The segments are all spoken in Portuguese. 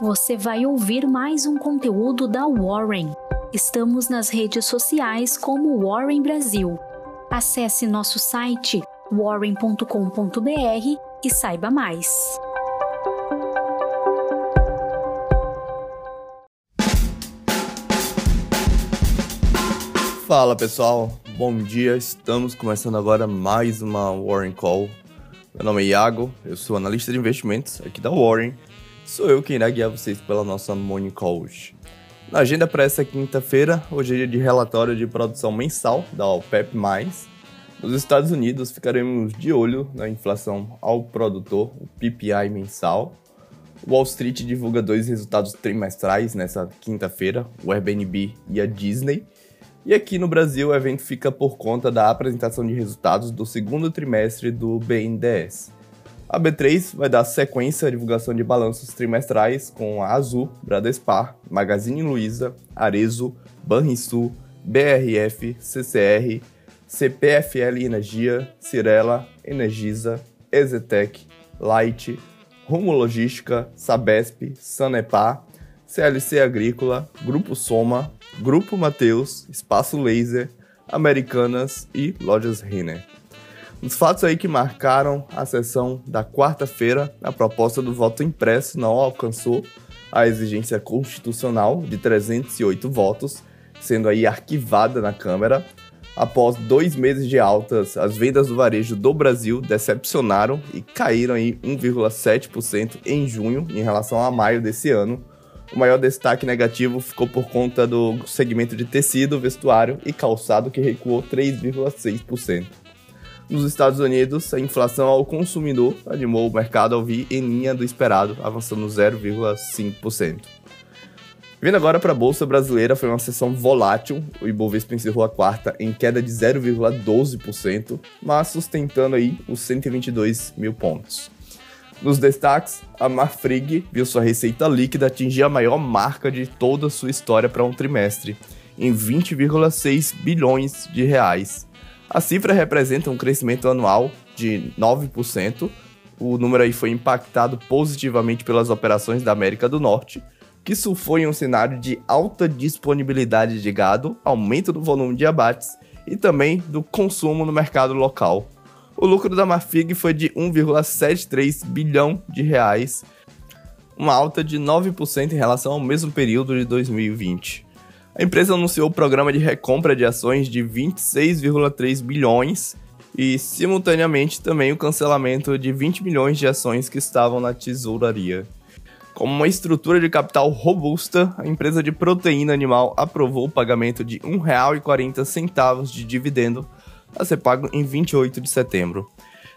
você vai ouvir mais um conteúdo da Warren. Estamos nas redes sociais como Warren Brasil. Acesse nosso site warren.com.br e saiba mais. Fala pessoal, bom dia. Estamos começando agora mais uma Warren Call. Meu nome é Iago, eu sou analista de investimentos aqui da Warren. Sou eu quem irá guiar vocês pela nossa Morning Call. Na agenda para essa quinta-feira, hoje é dia de relatório de produção mensal da OPEP+. Nos Estados Unidos, ficaremos de olho na inflação ao produtor, o PPI mensal. Wall Street divulga dois resultados trimestrais nessa quinta-feira, o Airbnb e a Disney. E aqui no Brasil, o evento fica por conta da apresentação de resultados do segundo trimestre do BNDES. A B3 vai dar sequência à divulgação de balanços trimestrais com a Azul, Bradespar, Magazine Luiza, Arezo, Banrisul, BRF, CCR, CPFL Energia, Cirela, Energisa, Exetec, Light, Rumo Logística, Sabesp, Sanepar, CLC Agrícola, Grupo Soma, Grupo Mateus, Espaço Laser, Americanas e Lojas Renner. Os fatos aí que marcaram a sessão da quarta-feira, a proposta do voto impresso não alcançou a exigência constitucional de 308 votos, sendo aí arquivada na Câmara. Após dois meses de altas, as vendas do varejo do Brasil decepcionaram e caíram em 1,7% em junho em relação a maio desse ano, o maior destaque negativo ficou por conta do segmento de tecido, vestuário e calçado, que recuou 3,6%. Nos Estados Unidos, a inflação ao consumidor animou o mercado ao vir em linha do esperado, avançando 0,5%. Vindo agora para a Bolsa Brasileira, foi uma sessão volátil. O Ibovespa encerrou a quarta em queda de 0,12%, mas sustentando aí os 122 mil pontos. Nos destaques, a Marfrig viu sua receita líquida atingir a maior marca de toda a sua história para um trimestre, em 20,6 bilhões de reais. A cifra representa um crescimento anual de 9%. O número aí foi impactado positivamente pelas operações da América do Norte, que surfou em um cenário de alta disponibilidade de gado, aumento do volume de abates e também do consumo no mercado local. O lucro da Marfrig foi de 1,73 bilhão de reais, uma alta de 9% em relação ao mesmo período de 2020. A empresa anunciou o programa de recompra de ações de 26,3 bilhões e, simultaneamente, também o cancelamento de 20 milhões de ações que estavam na tesouraria. Como uma estrutura de capital robusta, a empresa de proteína animal aprovou o pagamento de R$ 1,40 de dividendo a ser pago em 28 de setembro.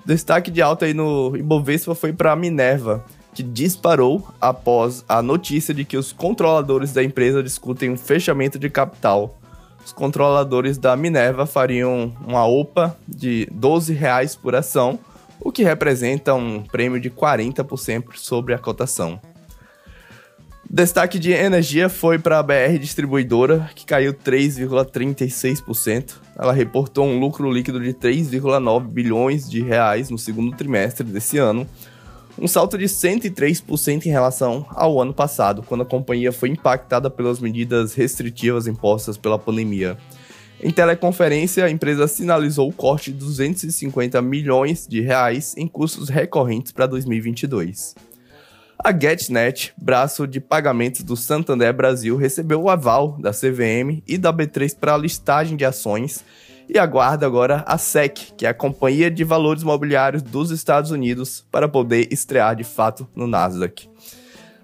Destaque de alta aí no Ibovespa foi para a Minerva, que disparou após a notícia de que os controladores da empresa discutem um fechamento de capital. Os controladores da Minerva fariam uma OPA de 12 reais por ação, o que representa um prêmio de 40% sobre a cotação. Destaque de energia foi para a BR Distribuidora, que caiu 3,36%. Ela reportou um lucro líquido de 3,9 bilhões de reais no segundo trimestre desse ano, um salto de 103% em relação ao ano passado, quando a companhia foi impactada pelas medidas restritivas impostas pela pandemia. Em teleconferência, a empresa sinalizou o corte de 250 milhões de reais em custos recorrentes para 2022. A GetNet, braço de pagamentos do Santander Brasil, recebeu o aval da CVM e da B3 para a listagem de ações e aguarda agora a SEC, que é a Companhia de Valores Mobiliários dos Estados Unidos, para poder estrear de fato no Nasdaq.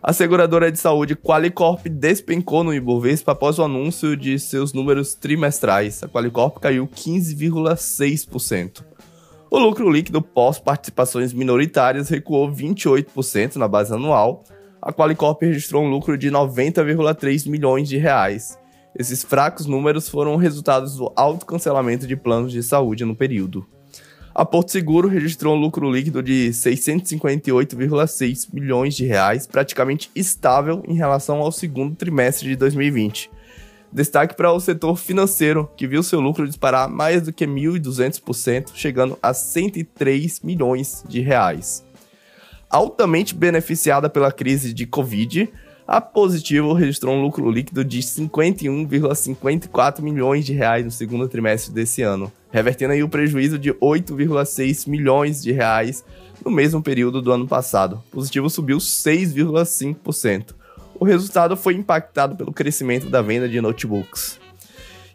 A seguradora de saúde Qualicorp despencou no Ibovespa após o anúncio de seus números trimestrais. A Qualicorp caiu 15,6%. O lucro líquido pós-participações minoritárias recuou 28% na base anual. A Qualicorp registrou um lucro de 90,3 milhões de reais. Esses fracos números foram resultados do alto cancelamento de planos de saúde no período. A Porto Seguro registrou um lucro líquido de 658,6 milhões de reais, praticamente estável em relação ao segundo trimestre de 2020. Destaque para o setor financeiro, que viu seu lucro disparar mais do que 1.200%, chegando a 103 milhões de reais. Altamente beneficiada pela crise de Covid, A Positivo registrou um lucro líquido de 51,54 milhões de reais no segundo trimestre desse ano, revertendo aí o prejuízo de 8,6 milhões de reais no mesmo período do ano passado. Positivo subiu 6,5%. O resultado foi impactado pelo crescimento da venda de notebooks.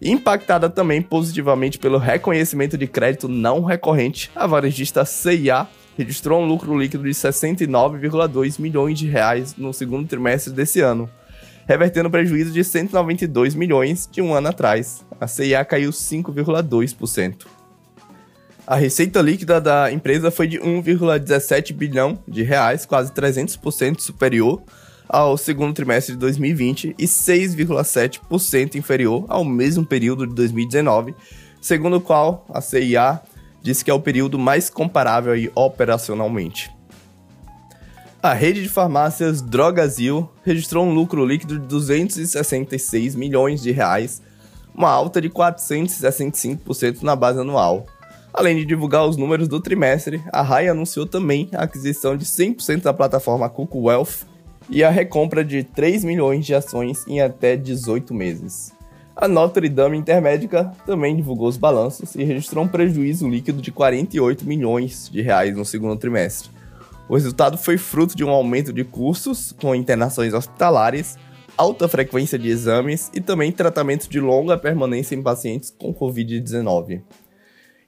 Impactada também positivamente pelo reconhecimento de crédito não recorrente, a varejista CIA registrou um lucro líquido de 69,2 milhões de reais no segundo trimestre desse ano, revertendo prejuízo de 192 milhões de um ano atrás. A CIA caiu 5,2%. A receita líquida da empresa foi de 1,17 bilhão de reais, quase 300% superior ao segundo trimestre de 2020 e 6,7% inferior ao mesmo período de 2019, segundo o qual a CIA disse que é o período mais comparável aí operacionalmente. A rede de farmácias Drogazil registrou um lucro líquido de 266 milhões de reais, uma alta de 465% na base anual. Além de divulgar os números do trimestre, a RAI anunciou também a aquisição de 100% da plataforma Cuco Wealth e a recompra de 3 milhões de ações em até 18 meses. A Notre Dame Intermédica também divulgou os balanços e registrou um prejuízo líquido de 48 milhões de reais no segundo trimestre. O resultado foi fruto de um aumento de custos com internações hospitalares, alta frequência de exames e também tratamento de longa permanência em pacientes com Covid-19.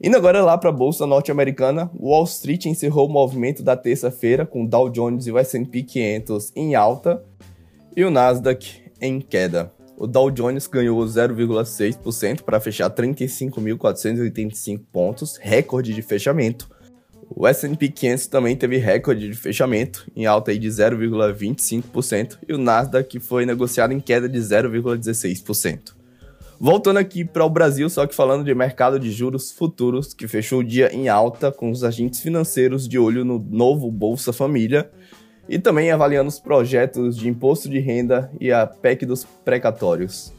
Indo agora lá para a bolsa norte-americana, Wall Street encerrou o movimento da terça-feira com Dow Jones e o S&P 500 em alta e o Nasdaq em queda. O Dow Jones ganhou 0,6% para fechar 35.485 pontos, recorde de fechamento. O S&P 500 também teve recorde de fechamento, em alta de 0,25%, e o Nasdaq foi negociado em queda de 0,16%. Voltando aqui para o Brasil, só que falando de mercado de juros futuros, que fechou o dia em alta, com os agentes financeiros de olho no novo Bolsa Família, e também avaliando os projetos de imposto de renda e a PEC dos precatórios.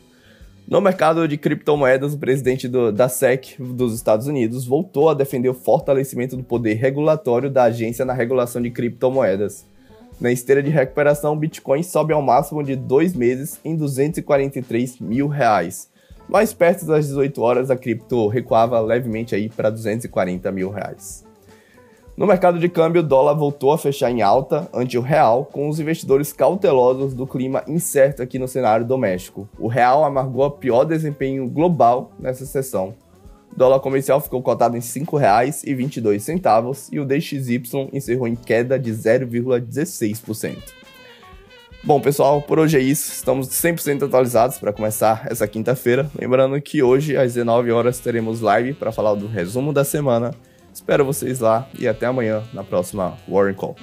No mercado de criptomoedas, o presidente do, da SEC dos Estados Unidos voltou a defender o fortalecimento do poder regulatório da agência na regulação de criptomoedas. Na esteira de recuperação, o Bitcoin sobe ao máximo de dois meses em 243 mil reais. Mais perto das 18 horas, a cripto recuava levemente aí para 240 mil reais. No mercado de câmbio, o dólar voltou a fechar em alta ante o real, com os investidores cautelosos do clima incerto aqui no cenário doméstico. O real amargou a pior desempenho global nessa sessão. O dólar comercial ficou cotado em R$ 5,22 e o DXY encerrou em queda de 0,16%. Bom, pessoal, por hoje é isso. Estamos 100% atualizados para começar essa quinta-feira. Lembrando que hoje, às 19 horas, teremos live para falar do resumo da semana Espero vocês lá e até amanhã na próxima Warren Call.